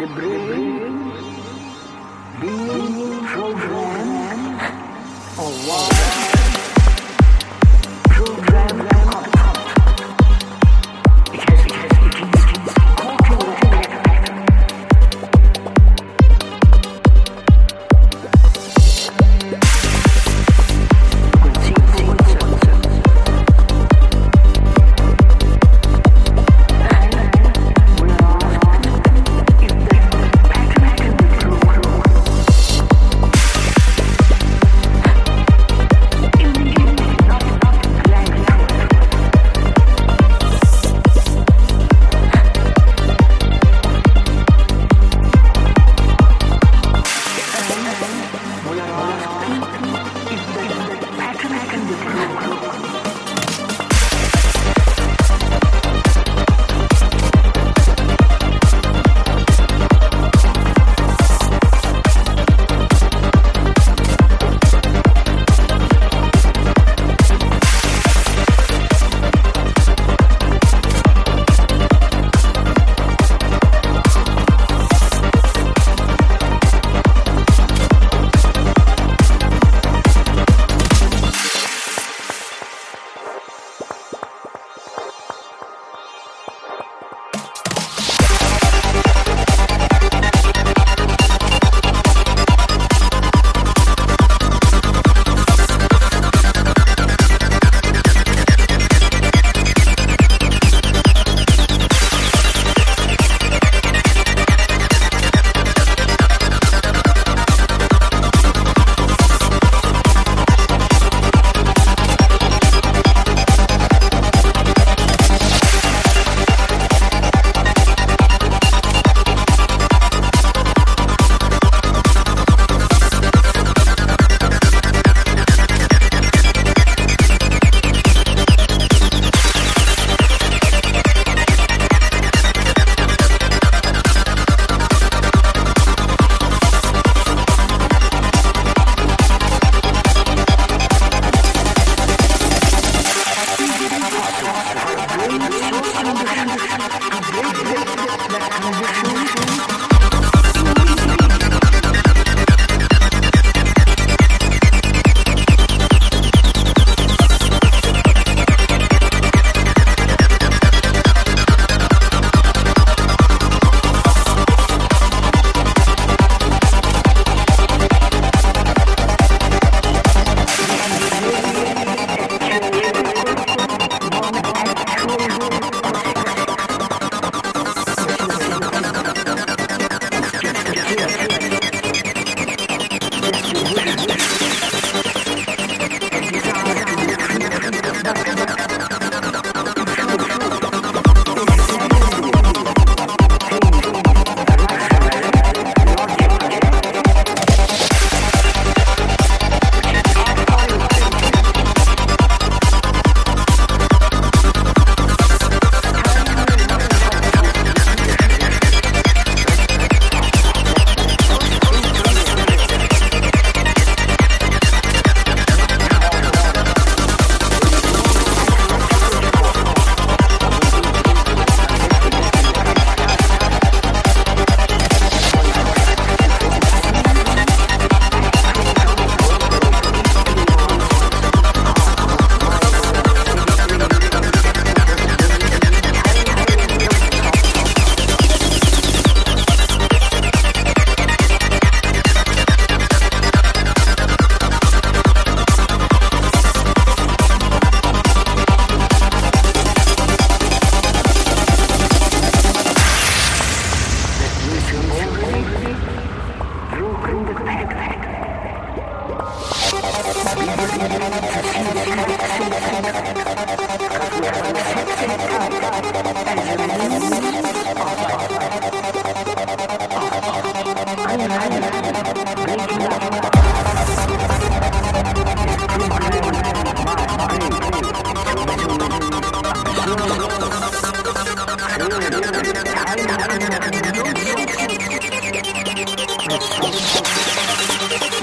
the brain being Thank you.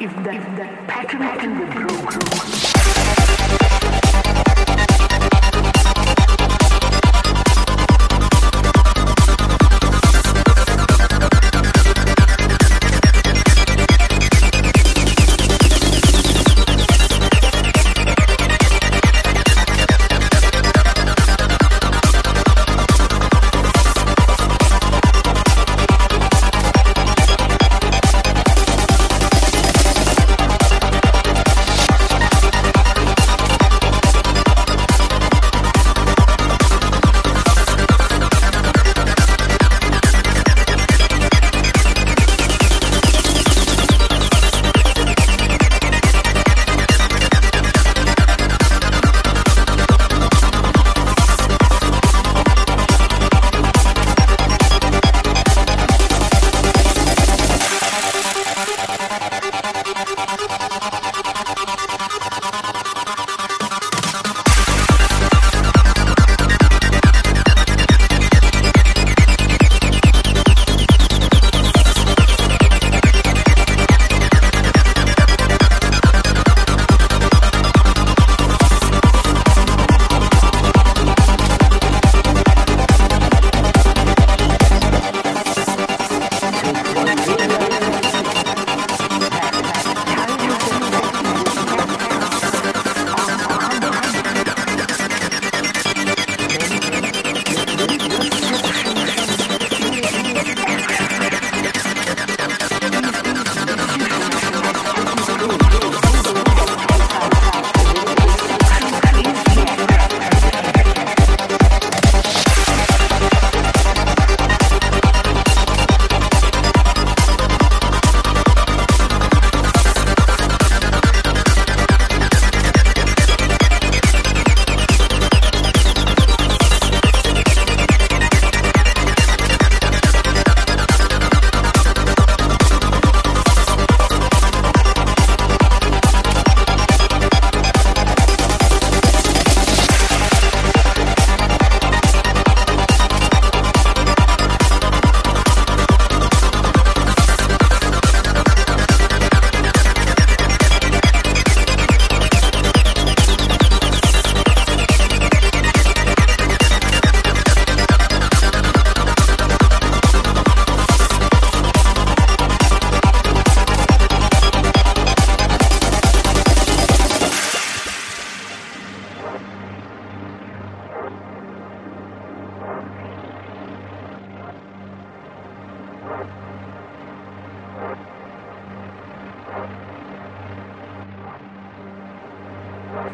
if the, if the pattern can be broken.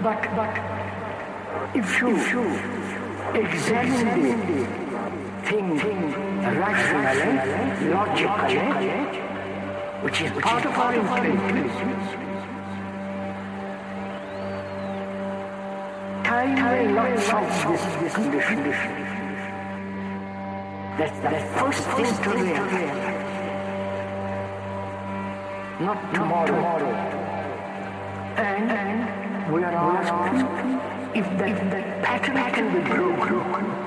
But, but if you, if you examine the thing rationally, logically, which is part of our intelligence, time will not solve this condition. That's the first thing to realize. Not tomorrow. And, and we are asked if that, if that pattern can be broken.